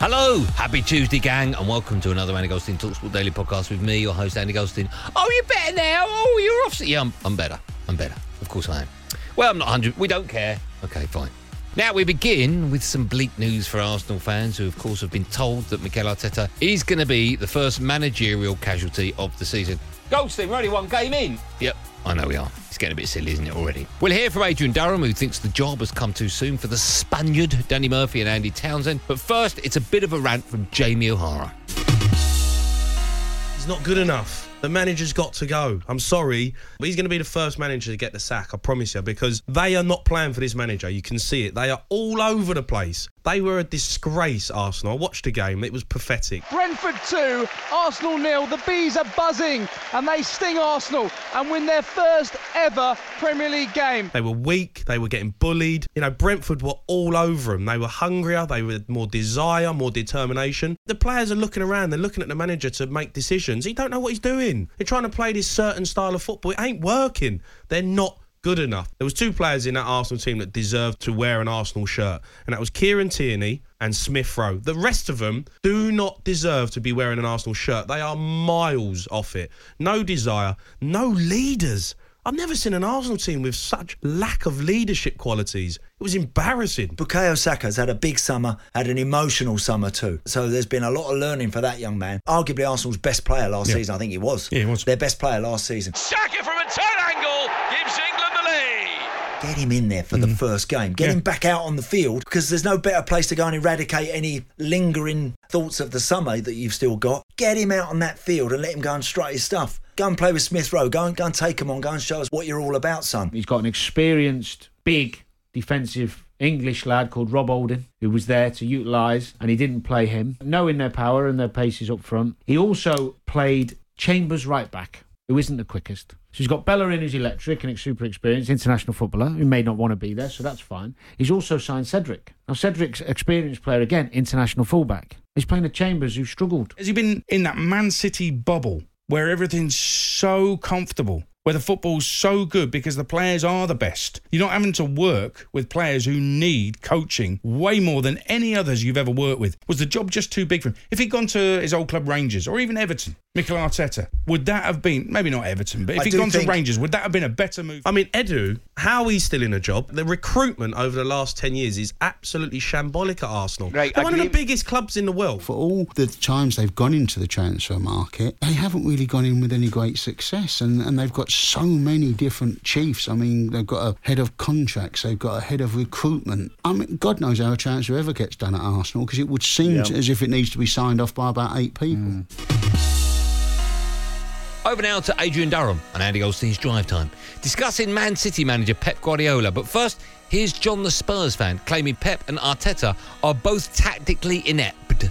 Hello, happy Tuesday, gang, and welcome to another Andy Goldstein Talksport Daily podcast with me, your host, Andy Goldstein. Oh, you're better now. Oh, you're off. Yeah, I'm, I'm better. I'm better. Of course I am. Well, I'm not 100. We don't care. Okay, fine. Now we begin with some bleak news for Arsenal fans who, of course, have been told that Mikel Arteta is going to be the first managerial casualty of the season. Goldstein, we're only one game in. Yep, I know we are. It's getting a bit silly, isn't it, already? We'll hear from Adrian Durham, who thinks the job has come too soon for the Spaniard, Danny Murphy and Andy Townsend. But first, it's a bit of a rant from Jamie O'Hara. He's not good enough. The manager's got to go. I'm sorry, but he's going to be the first manager to get the sack, I promise you, because they are not playing for this manager. You can see it. They are all over the place. They were a disgrace, Arsenal. I watched the game. It was pathetic. Brentford 2, Arsenal nil. The bees are buzzing and they sting Arsenal and win their first ever Premier League game. They were weak. They were getting bullied. You know, Brentford were all over them. They were hungrier. They were more desire, more determination. The players are looking around. They're looking at the manager to make decisions. He don't know what he's doing. They're trying to play this certain style of football. It ain't working. They're not good enough. There was two players in that Arsenal team that deserved to wear an Arsenal shirt, and that was Kieran Tierney and Smith Rowe. The rest of them do not deserve to be wearing an Arsenal shirt. They are miles off it. No desire, no leaders. I've never seen an Arsenal team with such lack of leadership qualities. It was embarrassing. Bukayo Saka's had a big summer, had an emotional summer too. So there's been a lot of learning for that young man. Arguably Arsenal's best player last Yeah. season, I think he was. Yeah, he was. Their best player last season. Saka from a tight angle gives England the lead. Get him in there for the first game. Get Mm. Yeah. him back out on the field because there's no better place to go and eradicate any lingering thoughts of the summer that you've still got. Get him out on that field and let him go and strut his stuff. Go and play with Smith Rowe. Go and go and take him on. Go and show us what you're all about, son. He's got an experienced, big defensive English lad called Rob Holding who was there to utilise, and he didn't play him, knowing their power and their paces up front. He also played Chambers right back, who isn't the quickest. So he's got Bellerin, who's electric and super experienced, international footballer, who may not want to be there, so that's fine. He's also signed Cedric. Now, Cedric's experienced player, again, international fullback. He's playing a Chambers who struggled. Has he been in that Man City bubble where everything's so comfortable, where the football's so good because the players are the best? You're not having to work with players who need coaching way more than any others you've ever worked with. Was the job just too big for him? If he'd gone to his old club Rangers or even Everton, Mikel Arteta, would that have been, maybe not Everton, but if I he'd gone think- to Rangers, would that have been a better move? I mean, Edu, how he's still in a job. The recruitment over the last 10 years is absolutely shambolic at Arsenal. Right, They're I one of the biggest clubs in the world. For all the times they've gone into the transfer market, they haven't really gone in with any great success. And, and they've got so many different chiefs. I mean, they've got a head of contracts, they've got a head of recruitment. I mean, God knows how a transfer ever gets done at Arsenal because it would seem Yeah. as if it needs to be signed off by about eight people. Mm. Over now to Adrian Durham and Andy Goldstein's Drive Time, discussing Man City manager Pep Guardiola. But first, here's John the Spurs fan claiming Pep and Arteta are both tactically inept.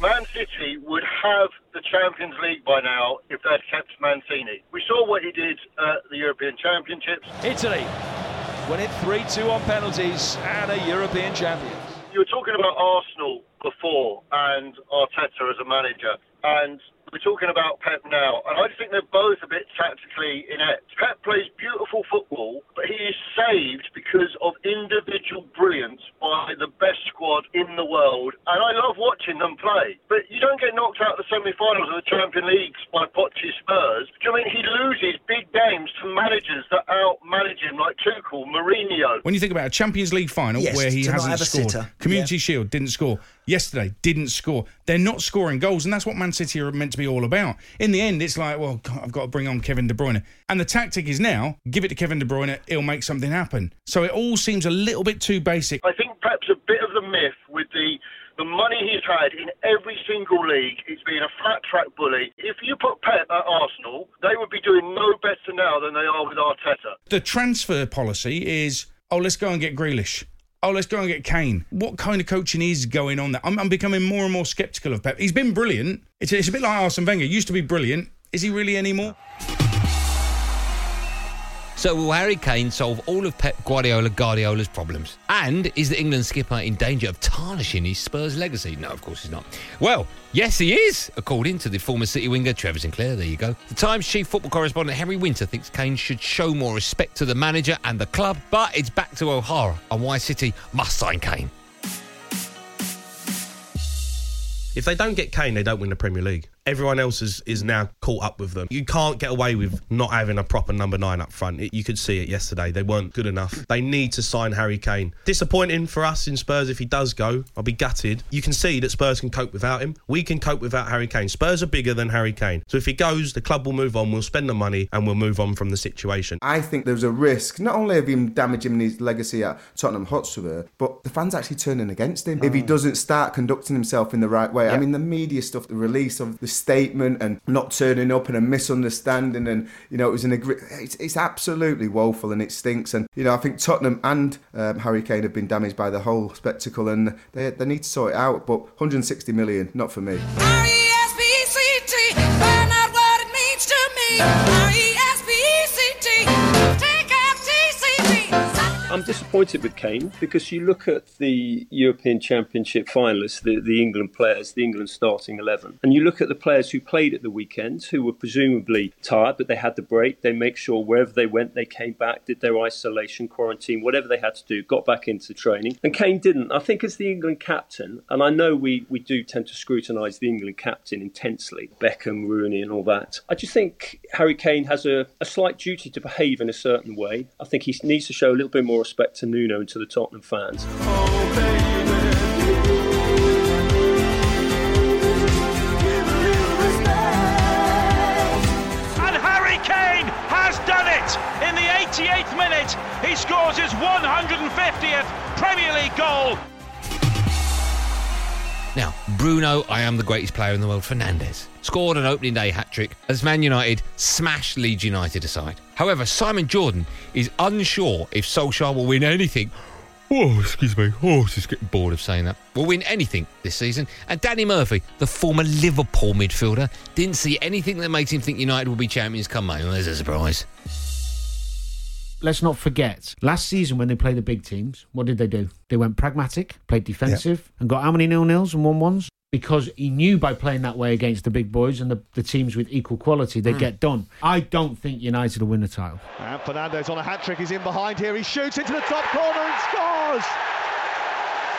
Man City would have the Champions League by now if they'd kept Mancini. We saw what he did at the European Championships. Italy win it 3 2 on penalties and a European champions. You were talking about Arsenal before and Arteta as a manager, and we're talking about Pep now, and I think they're both a bit tactically inept. Pep plays beautiful football, but he is saved because of individual brilliance by the best squad in the world, and I love watching them play. But you don't get knocked out of the semi-finals of the Champions Leagues by Pochettino Spurs. Do you know I mean he loses big games to managers that out-manage him, like Tuchel, Mourinho? When you think about a Champions League final Yes, where he hasn't have a scored, sitter. Community Shield didn't score. Yesterday didn't score. They're not scoring goals, and that's what Man City are meant to be all about. In the end, it's like, well, God, I've got to bring on Kevin De Bruyne, and the tactic is now give it to Kevin De Bruyne, he'll make something happen. So it all seems a little bit too basic. I think perhaps a bit of the myth with the the money he's had in every single league, it's been a flat track bully. If you put Pep at Arsenal, they would be doing no better now than they are with Arteta. The transfer policy is, oh, let's go and get Grealish. Oh, let's go and get Kane. What kind of coaching is going on there? I'm, I'm becoming more and more sceptical of Pep. He's been brilliant. It's, it's a bit like Arsene Wenger. Used to be brilliant. Is he really anymore? So will Harry Kane solve all of Pep Guardiola Guardiola's problems? And is the England skipper in danger of tarnishing his Spurs legacy? No, of course he's not. Well, yes he is, according to the former City winger Trevor Sinclair. There you go. The Times chief football correspondent Henry Winter thinks Kane should show more respect to the manager and the club, but it's back to O'Hara and why City must sign Kane. If they don't get Kane, they don't win the Premier League. Everyone else is, is now caught up with them. You can't get away with not having a proper number nine up front. It, you could see it yesterday. They weren't good enough. They need to sign Harry Kane. Disappointing for us in Spurs if he does go. I'll be gutted. You can see that Spurs can cope without him. We can cope without Harry Kane. Spurs are bigger than Harry Kane. So if he goes, the club will move on. We'll spend the money and we'll move on from the situation. I think there's a risk not only of him damaging his legacy at Tottenham Hotspur, but the fans actually turning against him if he ah. doesn't start conducting himself in the right way. I mean, the media stuff, the release of the statement and not turning up and a misunderstanding, and you know, it was an agree- it's, it's absolutely woeful and it stinks. And you know, I think Tottenham and um, Harry Kane have been damaged by the whole spectacle, and they they need to sort it out. But 160 million, not for me. R-E-S-P-E-C-T, find out what it means to me. I'm disappointed with Kane because you look at the European Championship finalists, the, the England players, the England starting 11, and you look at the players who played at the weekend who were presumably tired, but they had the break. They make sure wherever they went, they came back, did their isolation, quarantine, whatever they had to do, got back into training. And Kane didn't. I think as the England captain, and I know we, we do tend to scrutinise the England captain intensely, Beckham, Rooney, and all that. I just think Harry Kane has a, a slight duty to behave in a certain way. I think he needs to show a little bit more respect to Nuno and to the Tottenham fans. And Harry Kane has done it! In the 88th minute, he scores his 150th Premier League goal. Now, Bruno, I am the greatest player in the world, Fernandes, scored an opening day hat trick as Man United smashed Leeds United aside. However, Simon Jordan is unsure if Solskjaer will win anything. Oh, excuse me. Oh, just getting bored of saying that. Will win anything this season. And Danny Murphy, the former Liverpool midfielder, didn't see anything that makes him think United will be champions come May. Well, there's a surprise. Let's not forget, last season when they played the big teams, what did they do? They went pragmatic, played defensive, and got how many nil nils and one ones? Because he knew by playing that way against the big boys and the, the teams with equal quality, they'd Hmm. get done. I don't think United will win the title. And Fernandes on a hat trick. He's in behind here. He shoots into the top corner and scores.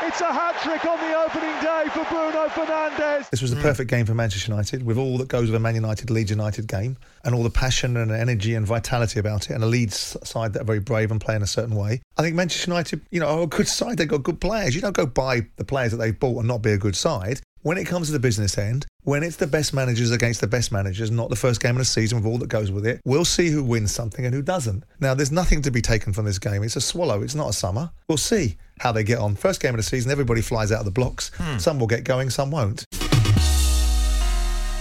It's a hat trick on the opening day for Bruno Fernandes. This was the perfect game for Manchester United, with all that goes with a Man United Leeds United game, and all the passion and energy and vitality about it, and a Leeds side that are very brave and play in a certain way. I think Manchester United, you know, are a good side. They've got good players. You don't go buy the players that they've bought and not be a good side. When it comes to the business end, when it's the best managers against the best managers, not the first game of the season with all that goes with it, we'll see who wins something and who doesn't. Now, there's nothing to be taken from this game. It's a swallow. It's not a summer. We'll see how they get on. First game of the season, everybody flies out of the blocks. Hmm. Some will get going, some won't.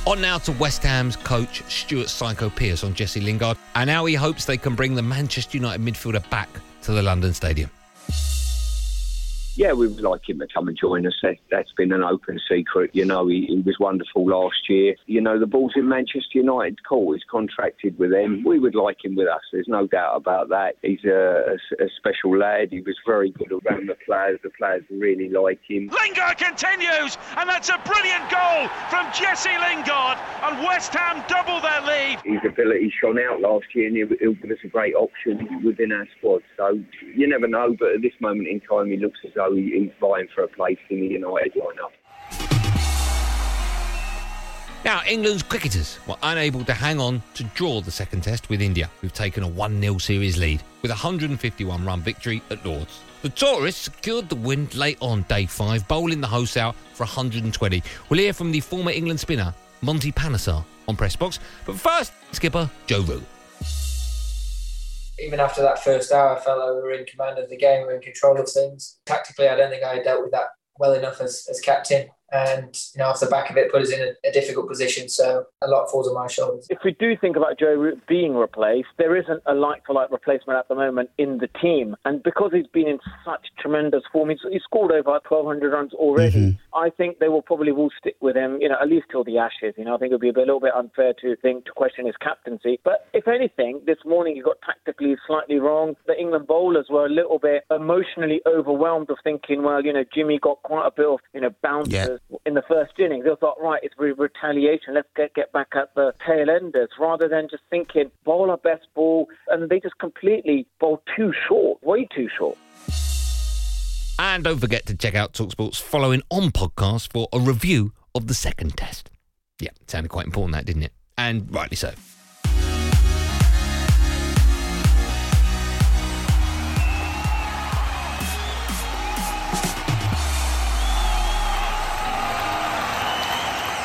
On now to West Ham's coach Stuart Psycho Pearce on Jesse Lingard, and now he hopes they can bring the Manchester United midfielder back to the London Stadium. Yeah, we would like him to come and join us. That, that's been an open secret. You know, he, he was wonderful last year. You know, the ball's in Manchester United court. He's contracted with them. Mm-hmm. We would like him with us. There's no doubt about that. He's a, a, a special lad. He was very good around the players. The players really like him. Lingard continues, and that's a brilliant goal from Jesse Lingard, and West Ham double their lead. His ability shone out last year, and he'll, he'll give us a great option within our squad. So you never know, but at this moment in time, he looks as though he, he's vying for a place in the United lineup. Now, England's cricketers were unable to hang on to draw the second test with India, who've taken a 1 0 series lead with a 151 run victory at Lords. The tourists secured the win late on day five, bowling the hosts out for 120. We'll hear from the former England spinner, Monty Panesar, on press box. But first, skipper Joe Root. Even after that first hour, I felt like we were in command of the game, we were in control of things. Tactically, I don't think I dealt with that well enough as, as captain. And, you know, off the back of it, put us in a, a difficult position. So a lot falls on my shoulders. If we do think about Joe Root being replaced, there isn't a like for like replacement at the moment in the team. And because he's been in such tremendous form, he's, he's scored over 1,200 runs already. Mm-hmm. I think they will probably will stick with him, you know, at least till the Ashes. You know, I think it would be a, bit, a little bit unfair to think to question his captaincy. But if anything, this morning he got tactically slightly wrong. The England bowlers were a little bit emotionally overwhelmed of thinking, well, you know, Jimmy got quite a bit of, you know, bounces in the first innings. They thought, right, it's re- retaliation. Let's get get back at the tail enders, rather than just thinking bowl our best ball, and they just completely bowled too short, way too short. And don't forget to check out Talksport's following on podcast for a review of the second test. Yeah, sounded quite important, that, didn't it? And rightly so.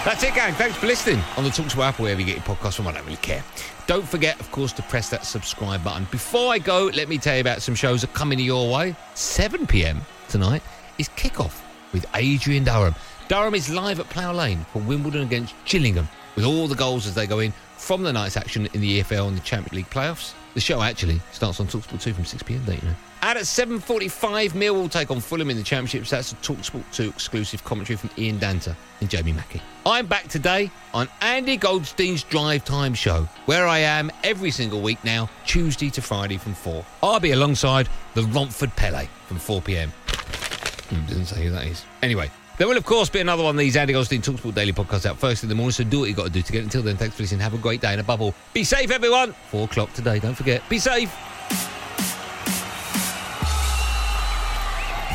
That's it, gang. Thanks for listening on the Talksport app, wherever you get your podcast from. I don't really care. Don't forget, of course, to press that subscribe button. Before I go, let me tell you about some shows that are coming your way. 7 p.m. tonight is kickoff with Adrian Durham. Durham is live at Plough Lane for Wimbledon against Gillingham, with all the goals as they go in from the night's action in the EFL and the Champions League playoffs. The show actually starts on Talksport 2 from 6 p.m. Don't you know? And at 7.45, Millwall take on Fulham in the Championships. That's a Talksport 2 exclusive commentary from Ian Danter and Jamie Mackie. I'm back today on Andy Goldstein's Drive Time Show, where I am every single week now, Tuesday to Friday from 4. I'll be alongside the Romford Pele from 4 p.m. Hmm, doesn't say who that is. Anyway, there will, of course, be another one of these Andy Goldstein Talksport Daily podcasts out first in the morning, so do what you got to do to get it. Until then, thanks for listening. Have a great day and above all, be safe, everyone. Four o'clock today, don't forget. Be safe.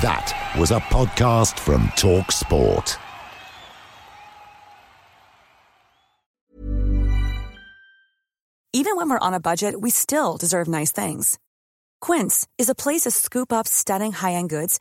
That was a podcast from Talk Sport. Even when we're on a budget, we still deserve nice things. Quince is a place to scoop up stunning high-end goods